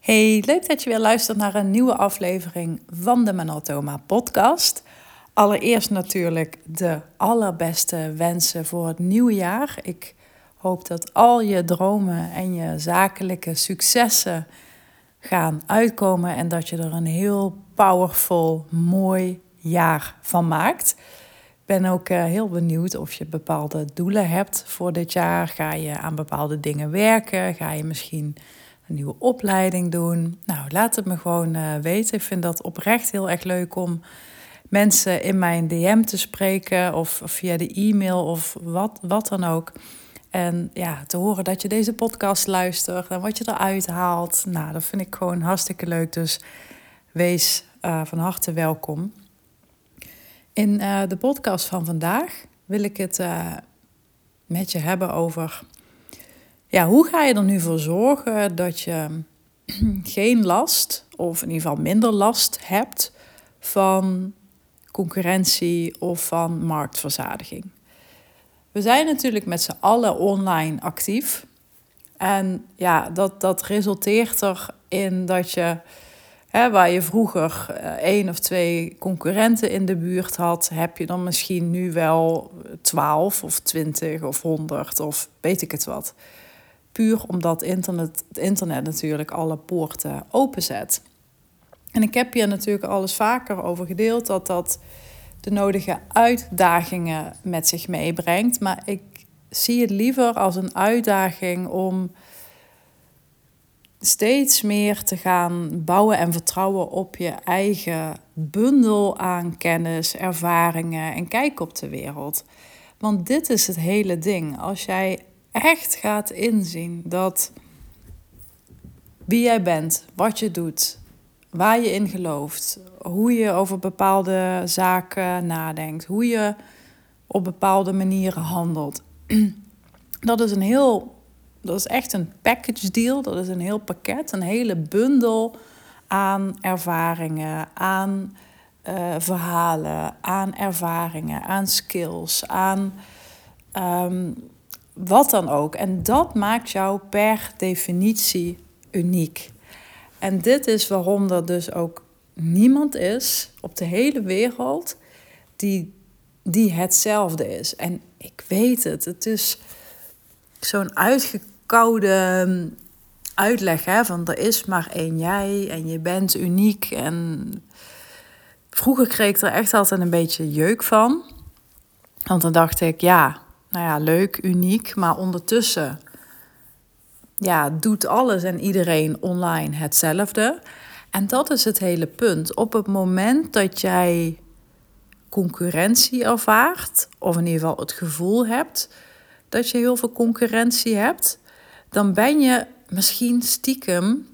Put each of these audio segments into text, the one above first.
Hey, leuk dat je weer luistert naar een nieuwe aflevering van de Manatoma podcast. Allereerst natuurlijk de allerbeste wensen voor het nieuwe jaar. Ik hoop dat al je dromen en je zakelijke successen gaan uitkomen en dat je er een heel powerful, mooi jaar van maakt. Ik ben ook eh, heel benieuwd of je bepaalde doelen hebt voor dit jaar. Ga je aan bepaalde dingen werken? Ga je misschien een nieuwe opleiding doen? Nou, laat het me gewoon uh, weten. Ik vind dat oprecht heel erg leuk om mensen in mijn DM te spreken of, via de e-mail of wat, wat dan ook. En ja, te horen dat je deze podcast luistert en wat je eruit haalt. Nou, dat vind ik gewoon hartstikke leuk. Dus wees uh, van harte welkom. In uh, de podcast van vandaag wil ik het met je hebben over. Ja, hoe ga je er nu voor zorgen dat je geen last, of in ieder geval minder last hebt van concurrentie of van marktverzadiging? We zijn natuurlijk met z'n allen online actief. En ja, dat, dat resulteert erin dat je, hè, waar je vroeger uh, één of twee concurrenten in de buurt had, heb je dan misschien nu wel twaalf of twintig of honderd of weet ik het wat. Puur omdat internet, het internet natuurlijk alle poorten openzet. En ik heb hier natuurlijk alles vaker over gedeeld dat dat de nodige uitdagingen met zich meebrengt. Maar ik zie het liever als een uitdaging om steeds meer te gaan bouwen en vertrouwen op je eigen bundel aan kennis, ervaringen en kijk op de wereld. Want dit is het hele ding. Als jij echt gaat inzien dat wie jij bent, wat je doet, waar je in gelooft, hoe je over bepaalde zaken nadenkt, hoe je op bepaalde manieren handelt. Dat is een heel, dat is echt een package deal, dat is een heel pakket, een hele bundel aan ervaringen, aan uh, verhalen, aan ervaringen, aan skills, aan um, wat dan ook. En dat maakt jou per definitie uniek. En dit is waarom er dus ook niemand is op de hele wereld die, die hetzelfde is. En ik weet het, het is zo'n uitgekoude hm, uitleg hè, van er is maar één jij en je bent uniek. En vroeger kreeg ik er echt altijd een beetje jeuk van. Want dan dacht ik, ja, nou ja, leuk, uniek, maar ondertussen ja, doet alles en iedereen online hetzelfde. En dat is het hele punt. Op het moment dat jij concurrentie ervaart, of in ieder geval het gevoel hebt dat je heel veel concurrentie hebt, dan ben je misschien stiekem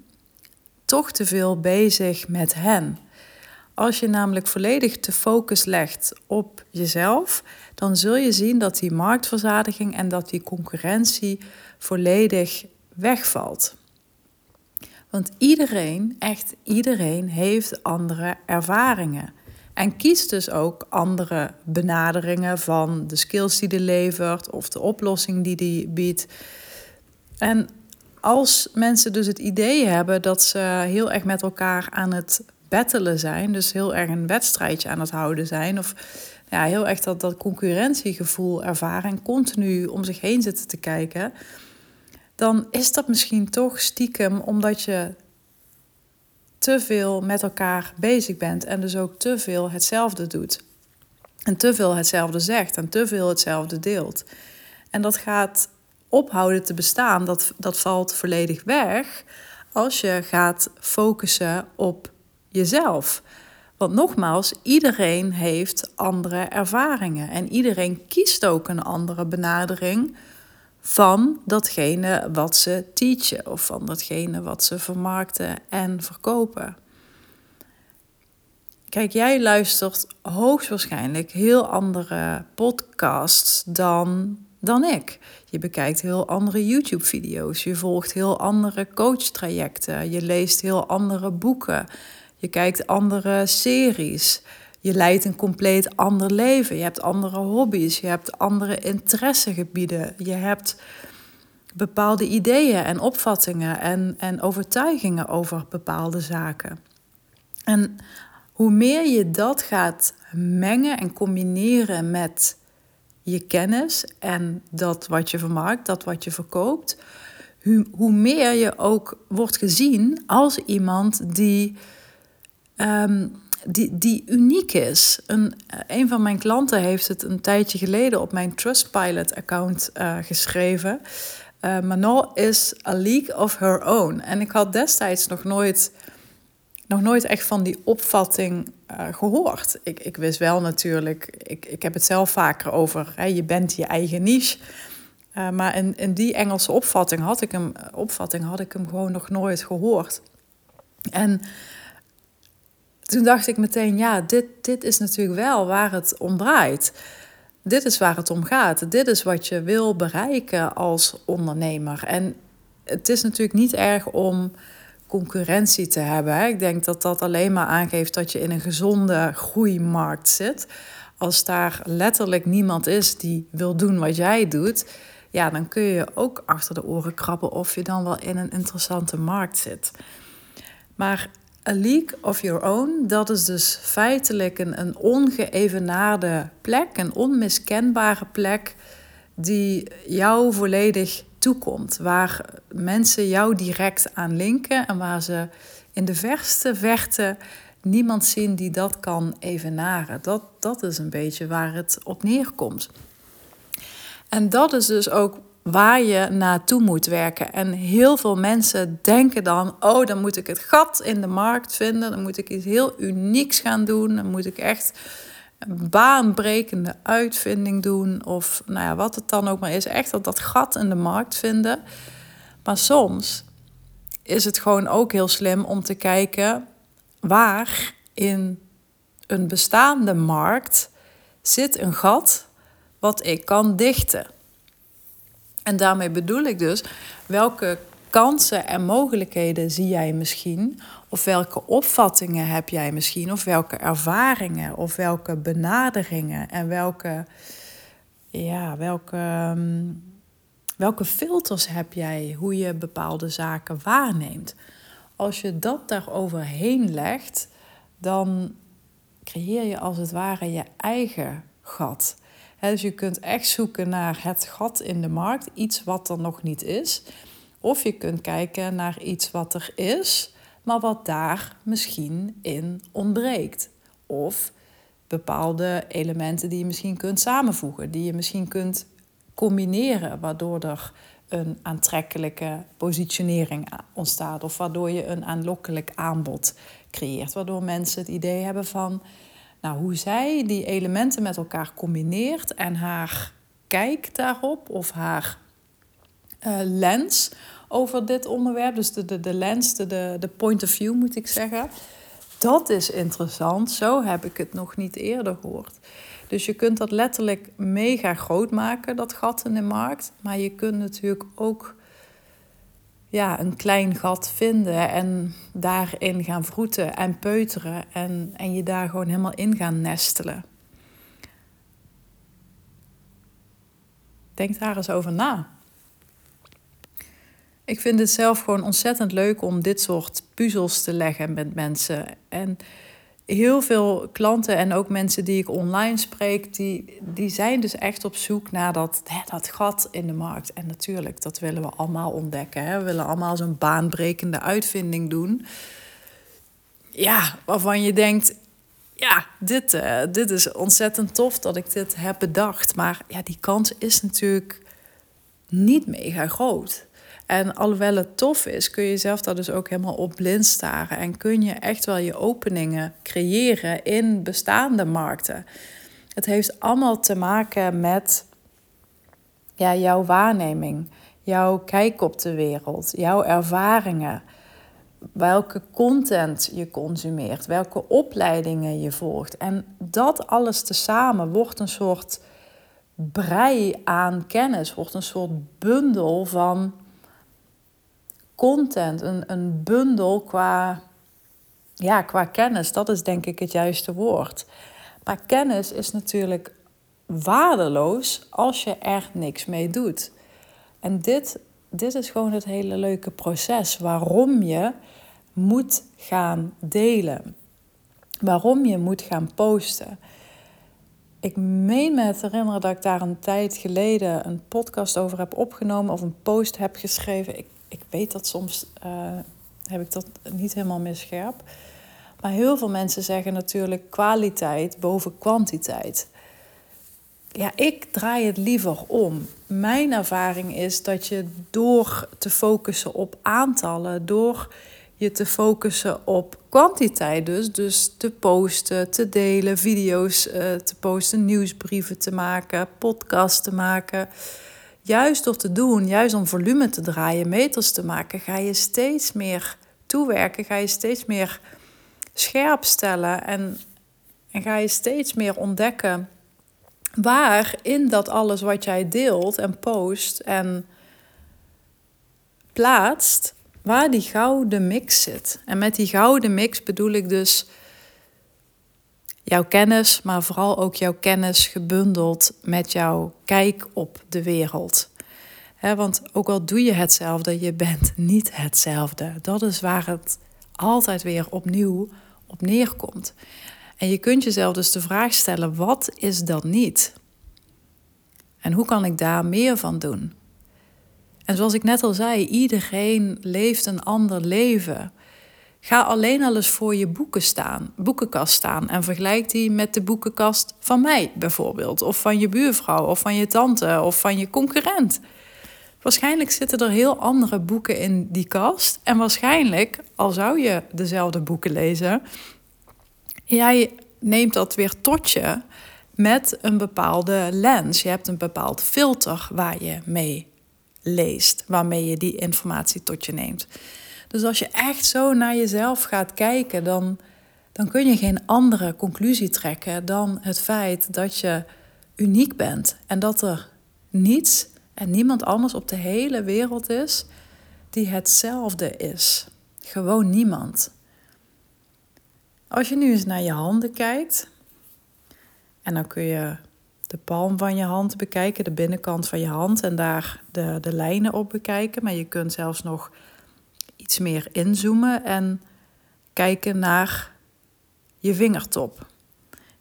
toch te veel bezig met hen. Als je namelijk volledig de focus legt op jezelf, dan zul je zien dat die marktverzadiging en dat die concurrentie volledig wegvalt. Want iedereen, echt iedereen, heeft andere ervaringen. En kiest dus ook andere benaderingen van de skills die hij levert of de oplossing die hij biedt. En als mensen dus het idee hebben dat ze heel erg met elkaar aan het battelen zijn, dus heel erg een wedstrijdje aan het houden zijn, of ja, heel erg dat, dat concurrentiegevoel ervaren en continu om zich heen zitten te kijken, dan is dat misschien toch stiekem omdat je te veel met elkaar bezig bent en dus ook te veel hetzelfde doet. En te veel hetzelfde zegt en te veel hetzelfde deelt. En dat gaat ophouden te bestaan, dat, dat valt volledig weg als je gaat focussen op jezelf. Want nogmaals, iedereen heeft andere ervaringen en iedereen kiest ook een andere benadering van datgene wat ze teachen of van datgene wat ze vermarkten en verkopen. Kijk, jij luistert hoogstwaarschijnlijk heel andere podcasts dan, dan ik. Je bekijkt heel andere YouTube-video's, je volgt heel andere coachtrajecten, je leest heel andere boeken, je kijkt andere series. Je leidt een compleet ander leven. Je hebt andere hobby's. Je hebt andere interessegebieden. Je hebt bepaalde ideeën en opvattingen en, en overtuigingen over bepaalde zaken. En hoe meer je dat gaat mengen en combineren met je kennis en dat wat je vermarkt, dat wat je verkoopt, hoe, hoe meer je ook wordt gezien als iemand die, um, die, die uniek is. Een, een van mijn klanten heeft het een tijdje geleden op mijn Trustpilot-account uh, geschreven. Uh, Manon is a league of her own. En ik had destijds nog nooit nog nooit echt van die opvatting gehoord. Ik, ik wist wel natuurlijk, ik, ik heb het zelf vaker over, hè, je bent je eigen niche. Maar in, in die Engelse opvatting had, ik hem, opvatting had ik hem gewoon nog nooit gehoord. En toen dacht ik meteen, ja, dit, dit is natuurlijk wel waar het om draait. Dit is waar het om gaat. Dit is wat je wil bereiken als ondernemer. En het is natuurlijk niet erg om concurrentie te hebben. Ik denk dat dat alleen maar aangeeft dat je in een gezonde groeimarkt zit. Als daar letterlijk niemand is die wil doen wat jij doet, ja, dan kun je ook achter de oren krabben of je dan wel in een interessante markt zit. Maar a league of your own, dat is dus feitelijk een, een ongeëvenaarde plek, een onmiskenbare plek die jou volledig toekomt. Waar mensen jou direct aan linken en waar ze in de verste verte niemand zien die dat kan evenaren. Dat, dat is een beetje waar het op neerkomt. En dat is dus ook waar je naartoe moet werken. En heel veel mensen denken dan: oh, dan moet ik het gat in de markt vinden, dan moet ik iets heel unieks gaan doen, dan moet ik echt een baanbrekende uitvinding doen. Of nou ja, wat het dan ook maar is. Echt dat, dat gat in de markt vinden. Maar soms is het gewoon ook heel slim om te kijken waar in een bestaande markt zit een gat wat ik kan dichten. En daarmee bedoel ik dus welke kansen en mogelijkheden zie jij misschien? Of welke opvattingen heb jij misschien? Of welke ervaringen? Of welke benaderingen? En welke, ja, welke, ehm, welke filters heb jij hoe je bepaalde zaken waarneemt? Als je dat daaroverheen legt, dan creëer je als het ware je eigen gat. Dus je kunt echt zoeken naar het gat in de markt, iets wat er nog niet is. Of je kunt kijken naar iets wat er is, maar wat daar misschien in ontbreekt. Of bepaalde elementen die je misschien kunt samenvoegen, die je misschien kunt combineren, waardoor er een aantrekkelijke positionering ontstaat of waardoor je een aanlokkelijk aanbod creëert, waardoor mensen het idee hebben van nou, hoe zij die elementen met elkaar combineert en haar kijk daarop of haar uh, lens over dit onderwerp. Dus de, de, de lens, de, de point of view moet ik zeggen. Dat is interessant. Zo heb ik het nog niet eerder gehoord. Dus je kunt dat letterlijk mega groot maken, dat gat in de markt. Maar je kunt natuurlijk ook ja, een klein gat vinden en daarin gaan vroeten en peuteren. En, en je daar gewoon helemaal in gaan nestelen. Denk daar eens over na. Ik vind het zelf gewoon ontzettend leuk om dit soort puzzels te leggen met mensen. En heel veel klanten en ook mensen die ik online spreek, die, die zijn dus echt op zoek naar dat, dat gat in de markt. En natuurlijk, dat willen we allemaal ontdekken. Hè? We willen allemaal zo'n baanbrekende uitvinding doen. Ja, waarvan je denkt, ja, dit, uh, dit is ontzettend tof dat ik dit heb bedacht. Maar ja, die kans is natuurlijk niet mega groot. En alhoewel het tof is, kun je jezelf daar dus ook helemaal op blind staren. En kun je echt wel je openingen creëren in bestaande markten. Het heeft allemaal te maken met ja, jouw waarneming, jouw kijk op de wereld, jouw ervaringen. Welke content je consumeert, welke opleidingen je volgt. En dat alles tezamen wordt een soort brei aan kennis, wordt een soort bundel van content, een, een bundel qua, ja, qua kennis. Dat is denk ik het juiste woord. Maar kennis is natuurlijk waardeloos als je er niks mee doet. En dit dit is gewoon het hele leuke proces waarom je moet gaan delen. Waarom je moet gaan posten. Ik meen me te herinneren dat ik daar een tijd geleden een podcast over heb opgenomen of een post heb geschreven. Ik, ik weet dat soms uh, heb ik dat niet helemaal meer scherp. Maar heel veel mensen zeggen natuurlijk kwaliteit boven kwantiteit. Ja, ik draai het liever om. Mijn ervaring is dat je door te focussen op aantallen, door je te focussen op kwantiteit dus. Dus te posten, te delen, video's uh, te posten, nieuwsbrieven te maken, podcasts te maken. Juist door te doen, juist om volume te draaien, meters te maken, ga je steeds meer toewerken, ga je steeds meer scherp stellen en, en ga je steeds meer ontdekken waar in dat alles wat jij deelt en post en plaatst, waar die gouden mix zit. En met die gouden mix bedoel ik dus jouw kennis, maar vooral ook jouw kennis gebundeld met jouw kijk op de wereld. want ook al doe je hetzelfde, je bent niet hetzelfde. Dat is waar het altijd weer opnieuw op neerkomt. En je kunt jezelf dus de vraag stellen: wat is dat niet? En hoe kan ik daar meer van doen? En zoals ik net al zei, iedereen leeft een ander leven. Ga alleen al eens voor je boeken staan, boekenkast staan en vergelijk die met de boekenkast van mij bijvoorbeeld, of van je buurvrouw, of van je tante, of van je concurrent. Waarschijnlijk zitten er heel andere boeken in die kast. En waarschijnlijk, al zou je dezelfde boeken lezen, jij neemt dat weer tot je met een bepaalde lens. Je hebt een bepaald filter waar je mee leest, waarmee je die informatie tot je neemt. Dus als je echt zo naar jezelf gaat kijken, dan, dan kun je geen andere conclusie trekken dan het feit dat je uniek bent en dat er niets en niemand anders op de hele wereld is die hetzelfde is. Gewoon niemand. Als je nu eens naar je handen kijkt, en dan kun je de palm van je hand bekijken, de binnenkant van je hand en daar de, de lijnen op bekijken. Maar je kunt zelfs nog iets meer inzoomen en kijken naar je vingertop.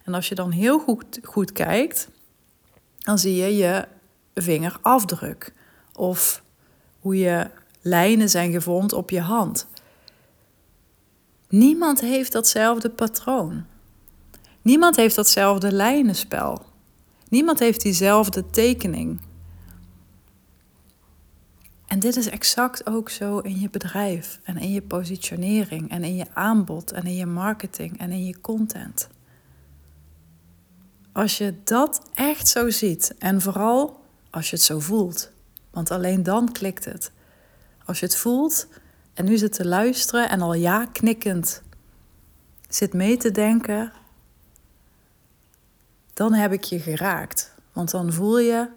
En als je dan heel goed, goed kijkt, dan zie je je vingerafdruk of hoe je lijnen zijn gevormd op je hand. Niemand heeft datzelfde patroon. Niemand heeft datzelfde lijnenspel. Niemand heeft diezelfde tekening. En dit is exact ook zo in je bedrijf en in je positionering en in je aanbod en in je marketing en in je content. Als je dat echt zo ziet en vooral als je het zo voelt, want alleen dan klikt het. Als je het voelt en nu zit te luisteren en al ja knikkend zit mee te denken, dan heb ik je geraakt. Want dan voel je,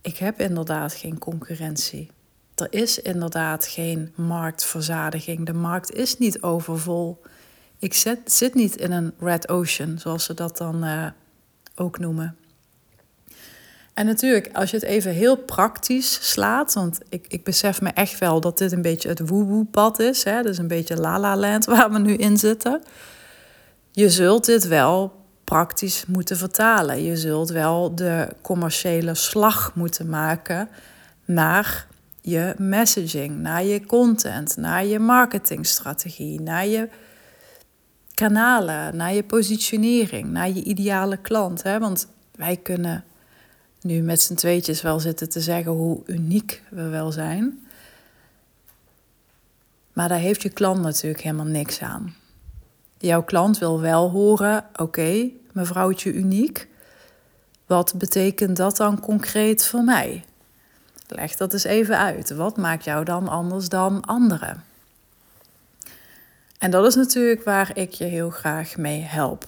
ik heb inderdaad geen concurrentie. Er is inderdaad geen marktverzadiging. De markt is niet overvol. Ik zit, zit niet in een red ocean, zoals ze dat dan uh, ook noemen. En natuurlijk, als je het even heel praktisch slaat, want ik, ik besef me echt wel dat dit een beetje het woe-woe-pad is. Hè? Dus een beetje la-la land waar we nu in zitten. Je zult dit wel praktisch moeten vertalen. Je zult wel de commerciële slag moeten maken naar je messaging, naar je content, naar je marketingstrategie, naar je kanalen, naar je positionering, naar je ideale klant. Hè? Want wij kunnen nu met z'n tweetjes wel zitten te zeggen hoe uniek we wel zijn. Maar daar heeft je klant natuurlijk helemaal niks aan. Jouw klant wil wel horen: oké, mevrouwtje uniek. Wat betekent dat dan concreet voor mij? Leg dat eens even uit. Wat maakt jou dan anders dan anderen? En dat is natuurlijk waar ik je heel graag mee help.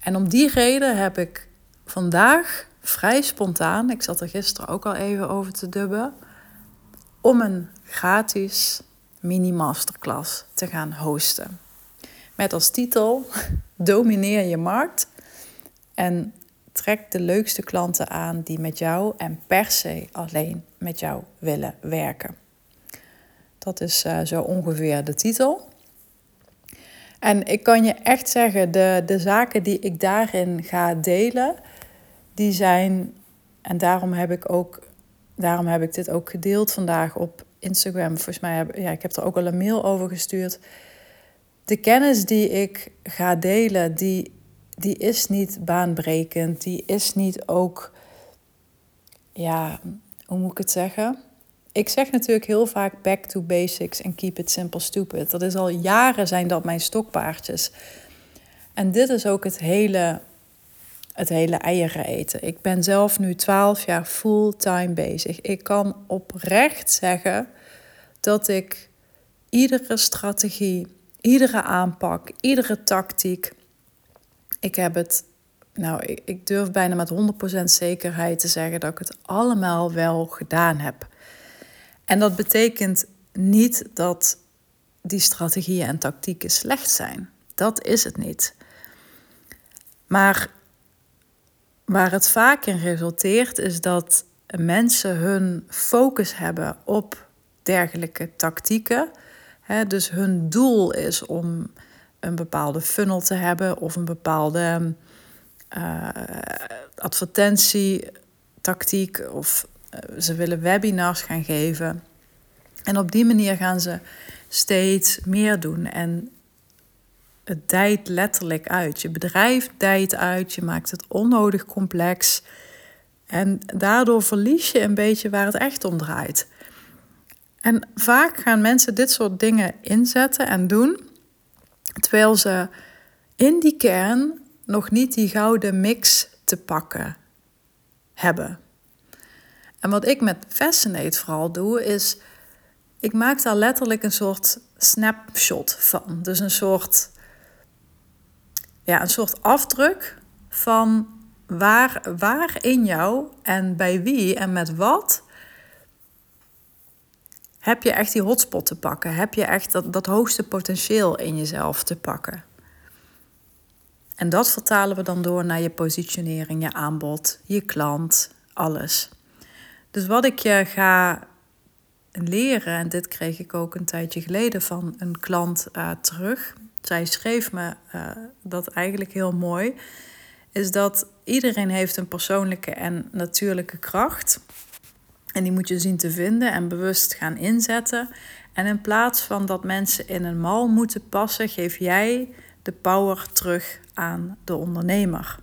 En om die reden heb ik vandaag vrij spontaan, ik zat er gisteren ook al even over te dubben, om een gratis mini-masterclass te gaan hosten. Met als titel Domineer je markt. En trek de leukste klanten aan die met jou en per se alleen met jou willen werken. Dat is uh, zo ongeveer de titel. En ik kan je echt zeggen, de, de zaken die ik daarin ga delen, die zijn, en daarom heb ik ook, daarom heb ik dit ook gedeeld vandaag op Instagram. Volgens mij heb ja, ik heb er ook al een mail over gestuurd. De kennis die ik ga delen, die, die is niet baanbrekend. Die is niet ook, ja, hoe moet ik het zeggen? Ik zeg natuurlijk heel vaak back to basics en keep it simple stupid. Dat is al jaren zijn dat mijn stokpaardjes. En dit is ook het hele, het hele eieren eten. Ik ben zelf nu 12 jaar fulltime bezig. Ik kan oprecht zeggen dat ik iedere strategie, iedere aanpak, iedere tactiek, ik heb het, nou, ik, durf bijna met 100% zekerheid te zeggen dat ik het allemaal wel gedaan heb. En dat betekent niet dat die strategieën en tactieken slecht zijn. Dat is het niet. Maar waar het vaak in resulteert, is dat mensen hun focus hebben op dergelijke tactieken. Dus hun doel is om een bepaalde funnel te hebben of een bepaalde uh, advertentietactiek of eh, ze willen webinars gaan geven. En op die manier gaan ze steeds meer doen. En het dijt letterlijk uit. Je bedrijf dijt uit, je maakt het onnodig complex. En daardoor verlies je een beetje waar het echt om draait. En vaak gaan mensen dit soort dingen inzetten en doen, terwijl ze in die kern nog niet die gouden mix te pakken hebben. En wat ik met Fascinate vooral doe, is ik maak daar letterlijk een soort snapshot van. Dus een soort, ja, een soort afdruk van waar, waar in jou en bij wie en met wat heb je echt die hotspot te pakken? Heb je echt dat, dat hoogste potentieel in jezelf te pakken? En dat vertalen we dan door naar je positionering, je aanbod, je klant, alles. Dus wat ik je ga leren, en dit kreeg ik ook een tijdje geleden van een klant uh, terug. Zij schreef me uh, dat eigenlijk heel mooi. Is dat iedereen heeft een persoonlijke en natuurlijke kracht. En die moet je zien te vinden en bewust gaan inzetten. En in plaats van dat mensen in een mal moeten passen, geef jij de power terug aan de ondernemer.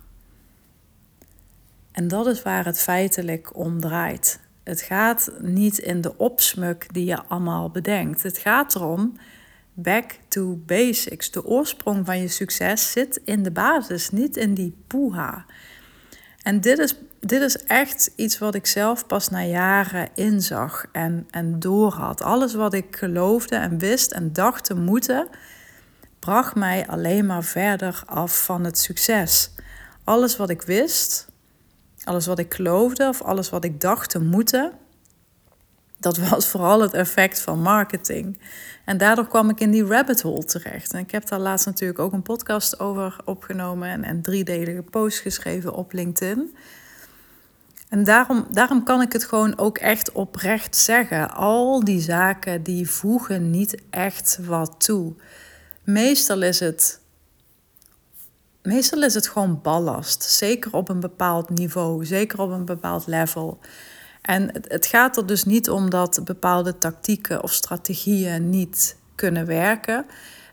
En dat is waar het feitelijk om draait. Het gaat niet in de opsmuk die je allemaal bedenkt. Het gaat erom back to basics. De oorsprong van je succes zit in de basis, niet in die poeha. En dit is, dit is echt iets wat ik zelf pas na jaren inzag en, en doorhad. Alles wat ik geloofde en wist en dacht te moeten, bracht mij alleen maar verder af van het succes. Alles wat ik wist, alles wat ik geloofde of alles wat ik dacht te moeten, dat was vooral het effect van marketing. En daardoor kwam ik in die rabbit hole terecht. En ik heb daar laatst natuurlijk ook een podcast over opgenomen en een driedelige post geschreven op LinkedIn. En daarom, daarom kan ik het gewoon ook echt oprecht zeggen. Al die zaken die voegen niet echt wat toe. Meestal is het meestal is het gewoon ballast. Zeker op een bepaald niveau, zeker op een bepaald level. En het, het gaat er dus niet om dat bepaalde tactieken of strategieën niet kunnen werken.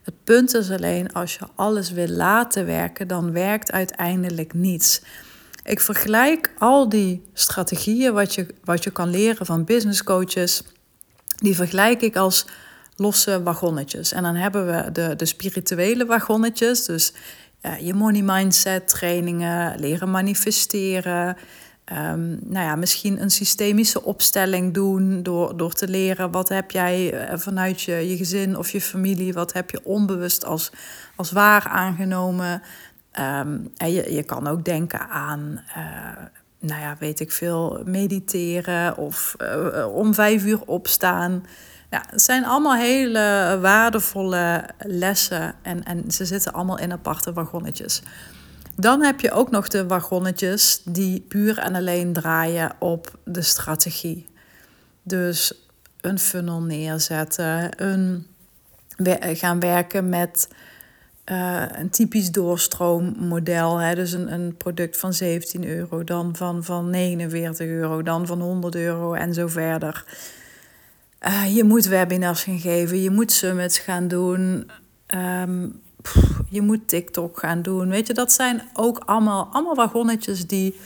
Het punt is alleen als je alles wil laten werken, dan werkt uiteindelijk niets. Ik vergelijk al die strategieën wat je, wat je kan leren van business coaches, die vergelijk ik als losse wagonnetjes. En dan hebben we de, de spirituele wagonnetjes, dus je money mindset trainingen, leren manifesteren. Um, nou ja, misschien een systemische opstelling doen door, door te leren wat heb jij eh, vanuit je, je gezin of je familie, wat heb je onbewust als, als waar aangenomen. Um, en je, je kan ook denken aan, uh, nou ja, weet ik veel, mediteren of uh, om vijf uur opstaan. Ja, het zijn allemaal hele waardevolle lessen en, en ze zitten allemaal in aparte wagonnetjes. Dan heb je ook nog de wagonnetjes die puur en alleen draaien op de strategie. Dus een funnel neerzetten, een, gaan werken met uh, een typisch doorstroommodel. Hè? Dus een, een product van 17 euro, dan van, van 49 euro, dan van 100 euro en zo verder. Uh, je moet webinars gaan geven, je moet summits gaan doen, pff, je moet TikTok gaan doen. Weet je, dat zijn ook allemaal, allemaal wagonnetjes die,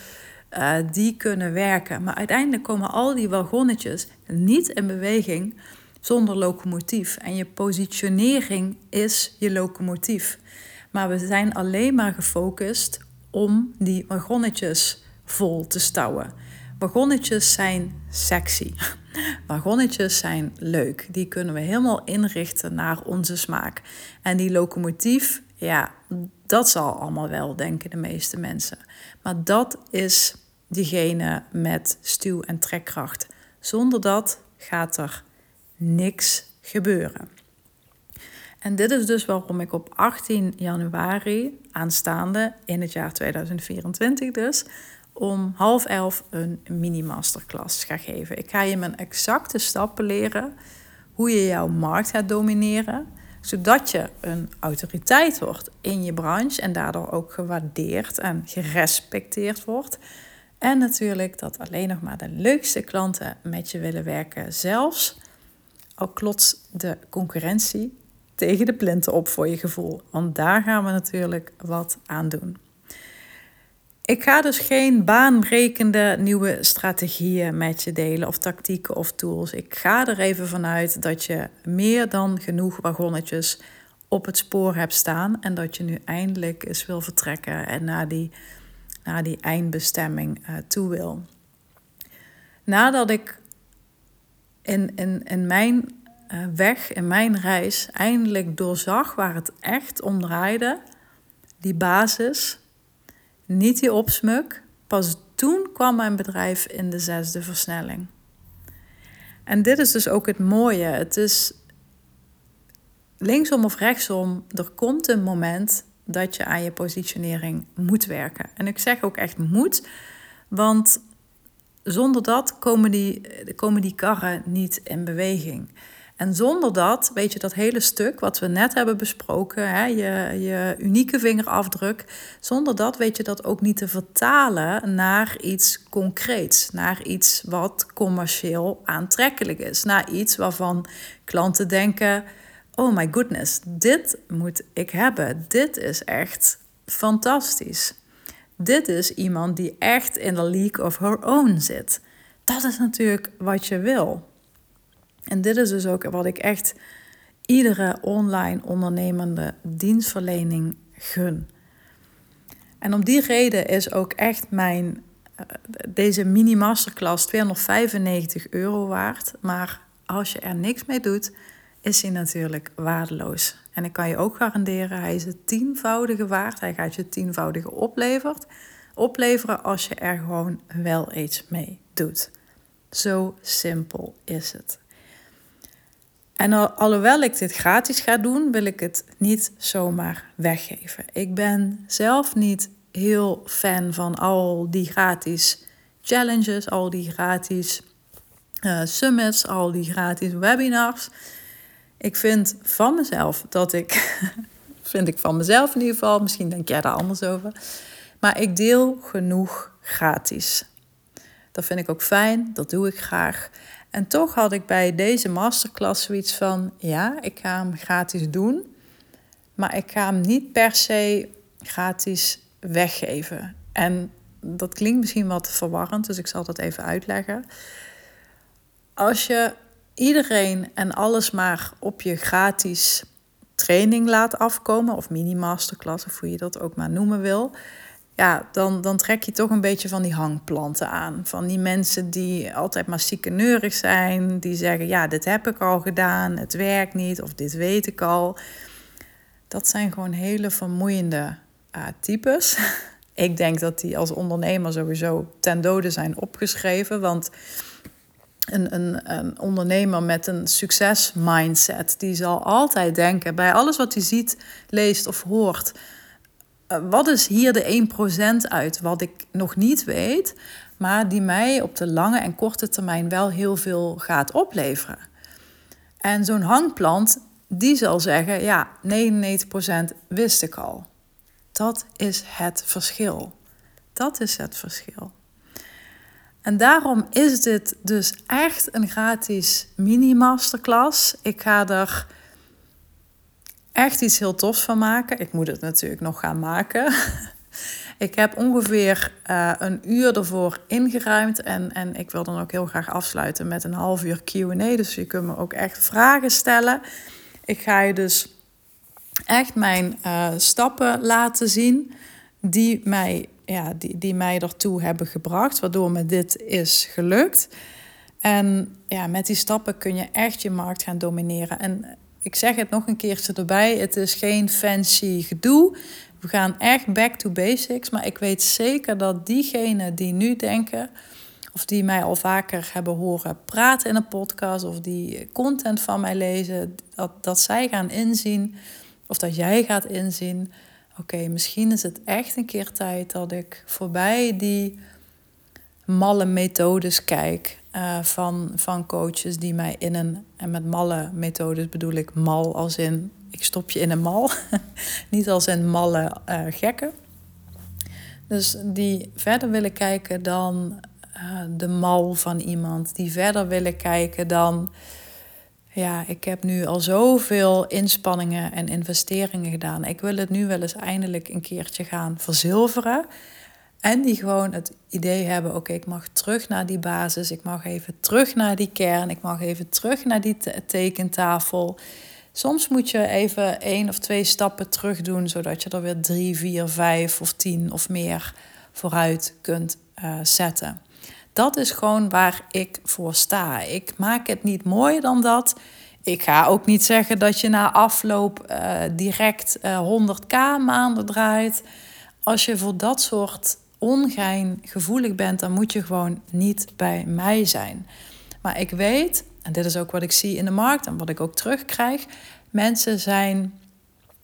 uh, die kunnen werken. Maar uiteindelijk komen al die wagonnetjes niet in beweging zonder locomotief. En je positionering is je locomotief. Maar we zijn alleen maar gefocust om die wagonnetjes vol te stouwen. Wagonnetjes zijn sexy. Wagonnetjes zijn leuk. Die kunnen we helemaal inrichten naar onze smaak. En die locomotief, ja, dat zal allemaal wel, denken de meeste mensen. Maar dat is diegene met stuw- en trekkracht. Zonder dat gaat er niks gebeuren. En dit is dus waarom ik op 18 januari aanstaande in het jaar 2024 dus om half elf een mini-masterclass ga geven. Ik ga je mijn exacte stappen leren hoe je jouw markt gaat domineren, zodat je een autoriteit wordt in je branche en daardoor ook gewaardeerd en gerespecteerd wordt. En natuurlijk dat alleen nog maar de leukste klanten met je willen werken, zelfs al klotst de concurrentie tegen de plinten op voor je gevoel. Want daar gaan we natuurlijk wat aan doen. Ik ga dus geen baanbrekende nieuwe strategieën met je delen of tactieken of tools. Ik ga er even vanuit dat je meer dan genoeg wagonnetjes op het spoor hebt staan en dat je nu eindelijk eens wil vertrekken en naar die, naar die eindbestemming uh, toe wil. Nadat ik in, in, in mijn uh, weg, in mijn reis, eindelijk doorzag waar het echt om draaide, die basis, niet die opsmuk. Pas toen kwam mijn bedrijf in de zesde versnelling. En dit is dus ook het mooie. Het is linksom of rechtsom, er komt een moment dat je aan je positionering moet werken. En ik zeg ook echt moet, want zonder dat komen die, komen die karren niet in beweging. En zonder dat, weet je, dat hele stuk wat we net hebben besproken, hè, je, je unieke vingerafdruk, zonder dat weet je dat ook niet te vertalen naar iets concreets, naar iets wat commercieel aantrekkelijk is, naar iets waarvan klanten denken: oh my goodness, dit moet ik hebben, dit is echt fantastisch. Dit is iemand die echt in de league of her own zit. Dat is natuurlijk wat je wil. En dit is dus ook wat ik echt iedere online ondernemende dienstverlening gun. En om die reden is ook echt mijn, uh, deze mini masterclass 295 euro waard. Maar als je er niks mee doet, is hij natuurlijk waardeloos. En ik kan je ook garanderen, hij is het tienvoudige waard. Hij gaat je tienvoudige oplevert, opleveren als je er gewoon wel iets mee doet. Zo simpel is het. En al, alhoewel ik dit gratis ga doen, wil ik het niet zomaar weggeven. Ik ben zelf niet heel fan van al die gratis challenges, al die gratis uh, summits, al die gratis webinars. Ik vind van mezelf dat ik, vind ik van mezelf in ieder geval, misschien denk jij daar anders over, maar ik deel genoeg gratis. Dat vind ik ook fijn, dat doe ik graag. En toch had ik bij deze masterclass zoiets van: ja, ik ga hem gratis doen, maar ik ga hem niet per se gratis weggeven. En dat klinkt misschien wat verwarrend, dus ik zal dat even uitleggen. Als je iedereen en alles maar op je gratis training laat afkomen, of mini-masterclass, of hoe je dat ook maar noemen wil, ja, dan, dan trek je toch een beetje van die hangplanten aan. Van die mensen die altijd maar ziekeneurig zijn, die zeggen: Ja, dit heb ik al gedaan, het werkt niet, of dit weet ik al. Dat zijn gewoon hele vermoeiende uh, types. ik denk dat die als ondernemer sowieso ten dode zijn opgeschreven. Want een, een, een ondernemer met een succesmindset, die zal altijd denken bij alles wat hij ziet, leest of hoort wat is hier de 1% uit wat ik nog niet weet, maar die mij op de lange en korte termijn wel heel veel gaat opleveren? En zo'n hangplant, die zal zeggen, ja, 99% wist ik al. Dat is het verschil. Dat is het verschil. En daarom is dit dus echt een gratis mini-masterclass. Ik ga er echt iets heel tofs van maken. Ik moet het natuurlijk nog gaan maken. ik heb ongeveer uh, een uur ervoor ingeruimd. En, en ik wil dan ook heel graag afsluiten met een half uur QA. Dus je kunt me ook echt vragen stellen. Ik ga je dus echt mijn uh, stappen laten zien. Die mij, ja, die, die mij ertoe hebben gebracht. Waardoor me dit is gelukt. En ja, met die stappen kun je echt je markt gaan domineren. En ik zeg het nog een keertje erbij: het is geen fancy gedoe. We gaan echt back to basics. Maar ik weet zeker dat diegenen die nu denken, of die mij al vaker hebben horen praten in een podcast, of die content van mij lezen, dat, dat zij gaan inzien, of dat jij gaat inzien. Oké, misschien is het echt een keer tijd dat ik voorbij die malle methodes kijk. Uh, van, van coaches die mij in een, en met malle methodes bedoel ik mal als in, ik stop je in een mal, niet als in malle uh, gekken. Dus die verder willen kijken dan uh, de mal van iemand, die verder willen kijken dan, ja, ik heb nu al zoveel inspanningen en investeringen gedaan. Ik wil het nu wel eens eindelijk een keertje gaan verzilveren. En die gewoon het idee hebben: oké, ik mag terug naar die basis. Ik mag even terug naar die kern. Ik mag even terug naar die tekentafel. Soms moet je even één of twee stappen terug doen, zodat je er weer drie, vier, vijf of tien of meer vooruit kunt uh, zetten. Dat is gewoon waar ik voor sta. Ik maak het niet mooier dan dat. Ik ga ook niet zeggen dat je na afloop uh, direct uh, eh, 100k maanden draait. Als je voor dat soort ongein gevoelig bent, dan moet je gewoon niet bij mij zijn. Maar ik weet, en dit is ook wat ik zie in de markt en wat ik ook terugkrijg, mensen zijn,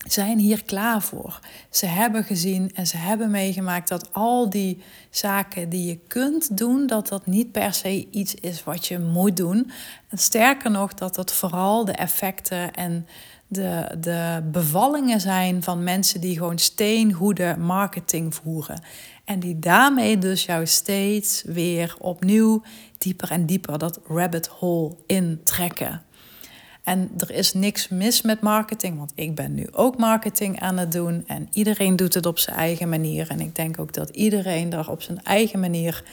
zijn hier klaar voor. Ze hebben gezien en ze hebben meegemaakt dat al die zaken die je kunt doen, dat dat niet per se iets is wat je moet doen. En sterker nog, dat dat vooral de effecten en de, de bevallingen zijn van mensen die gewoon steengoede marketing voeren. En die daarmee dus jou steeds weer opnieuw dieper en dieper dat rabbit hole intrekken. En er is niks mis met marketing, want ik ben nu ook marketing aan het doen. En iedereen doet het op zijn eigen manier. En ik denk ook dat iedereen daar op zijn eigen manier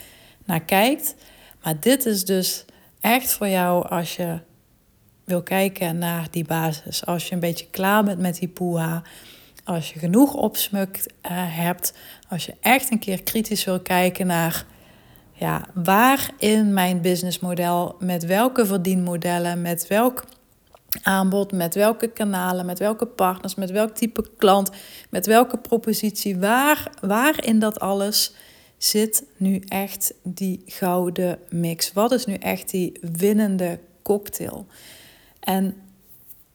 naar kijkt. Maar dit is dus echt voor jou als je wil kijken naar die basis. Als je een beetje klaar bent met die poeha. Als je genoeg opsmukt uh, hebt. Als je echt een keer kritisch wil kijken naar ja, waar in mijn businessmodel, met welke verdienmodellen, met welk aanbod, met welke kanalen, met welke partners, met welk type klant, met welke propositie, waar, waar in dat alles zit nu echt die gouden mix? Wat is nu echt die winnende cocktail? En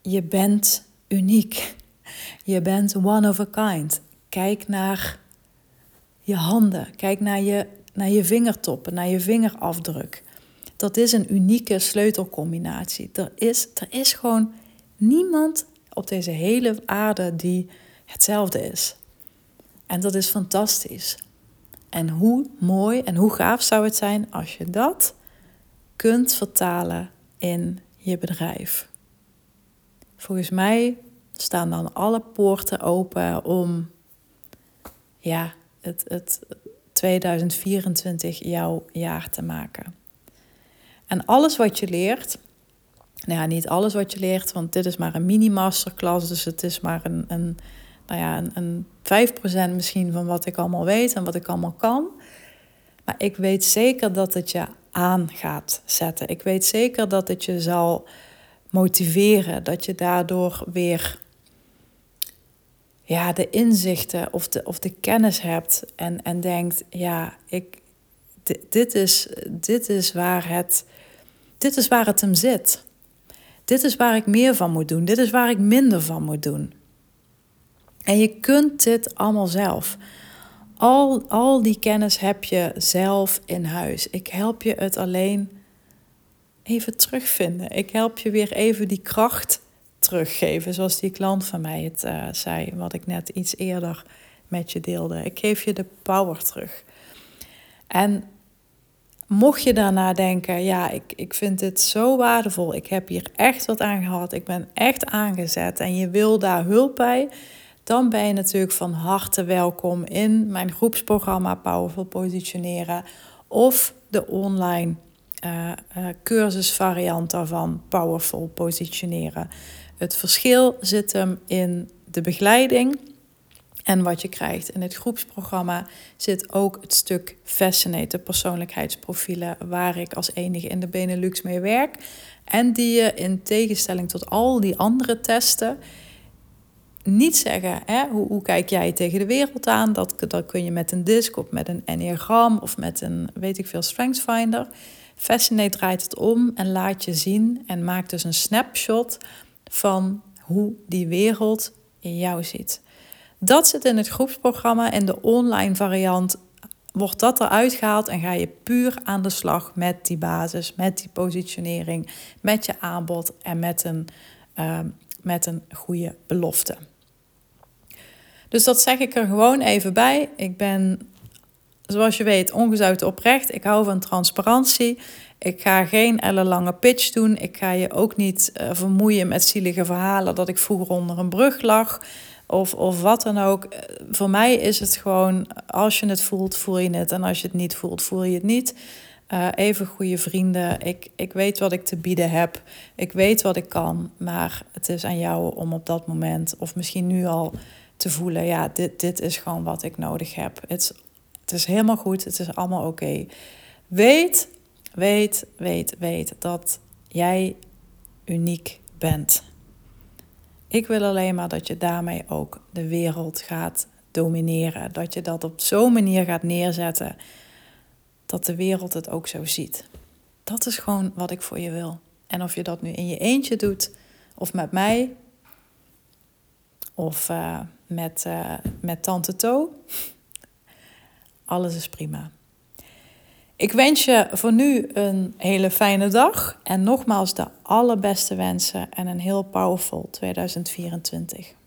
je bent uniek. Je bent one of a kind. Kijk naar je handen. Kijk naar je, naar je vingertoppen, naar je vingerafdruk. Dat is een unieke sleutelcombinatie. Er is, er is gewoon niemand op deze hele aarde die hetzelfde is. En dat is fantastisch. En hoe mooi en hoe gaaf zou het zijn als je dat kunt vertalen in je bedrijf. Volgens mij staan dan alle poorten open om ja, het, het 2024 jouw jaar te maken. En alles wat je leert, nou ja, niet alles wat je leert, want dit is maar een mini-masterclass, dus het is maar een, een, nou ja, een, een 5% misschien van wat ik allemaal weet en wat ik allemaal kan. Maar ik weet zeker dat het je aan gaat zetten. Ik weet zeker dat het je zal motiveren, dat je daardoor weer ja, de inzichten of de, of de kennis hebt en, en denkt, ja, ik, dit, is, dit, is waar het, dit is waar het hem zit. Dit is waar ik meer van moet doen. Dit is waar ik minder van moet doen. En je kunt dit allemaal zelf. Al, al die kennis heb je zelf in huis. Ik help je het alleen even terugvinden. Ik help je weer even die kracht teruggeven, zoals die klant van mij het uh, zei, wat ik net iets eerder met je deelde. Ik geef je de power terug. En mocht je daarna denken, ja, ik, ik vind dit zo waardevol, ik heb hier echt wat aan gehad, ik ben echt aangezet en je wil daar hulp bij, dan ben je natuurlijk van harte welkom in mijn groepsprogramma Powerful Positioneren of de online uh, cursusvariant daarvan Powerful Positioneren. Het verschil zit hem in de begeleiding. En wat je krijgt in het groepsprogramma zit ook het stuk Fascinator persoonlijkheidsprofielen, waar ik als enige in de Benelux mee werk. En die je in tegenstelling tot al die andere testen niet zeggen, hè, hoe, hoe kijk jij tegen de wereld aan? Dat, kun je met een disc of met een enneagram of met een, weet ik veel, strengths finder. Fascinate draait het om en laat je zien en maakt dus een snapshot van hoe die wereld in jou ziet. Dat zit in het groepsprogramma en de online variant wordt dat eruit gehaald en ga je puur aan de slag met die basis, met die positionering, met je aanbod en met een, uh, met een goede belofte. Dus dat zeg ik er gewoon even bij. Ik ben, zoals je weet, ongezouten oprecht. Ik hou van transparantie. Ik ga geen ellenlange pitch doen. Ik ga je ook niet uh, vermoeien met zielige verhalen dat ik vroeger onder een brug lag. Of, of wat dan ook. Eh, voor mij is het gewoon, als je het voelt, voel je het. En als je het niet voelt, voel je het niet. Uh, even goede vrienden. Ik, ik weet wat ik te bieden heb. Ik weet wat ik kan. Maar het is aan jou om op dat moment, of misschien nu al, te voelen: ja, dit, dit is gewoon wat ik nodig heb. Het het is helemaal goed. Het is allemaal oké. Weet Weet, weet, weet dat jij uniek bent. Ik wil alleen maar dat je daarmee ook de wereld gaat domineren. Dat je dat op zo'n manier gaat neerzetten dat de wereld het ook zo ziet. Dat is gewoon wat ik voor je wil. En of je dat nu in je eentje doet, of met mij, of uh, met, uh, met Tante To, alles is prima. Ik wens je voor nu een hele fijne dag en nogmaals de allerbeste wensen en een heel powerful 2024.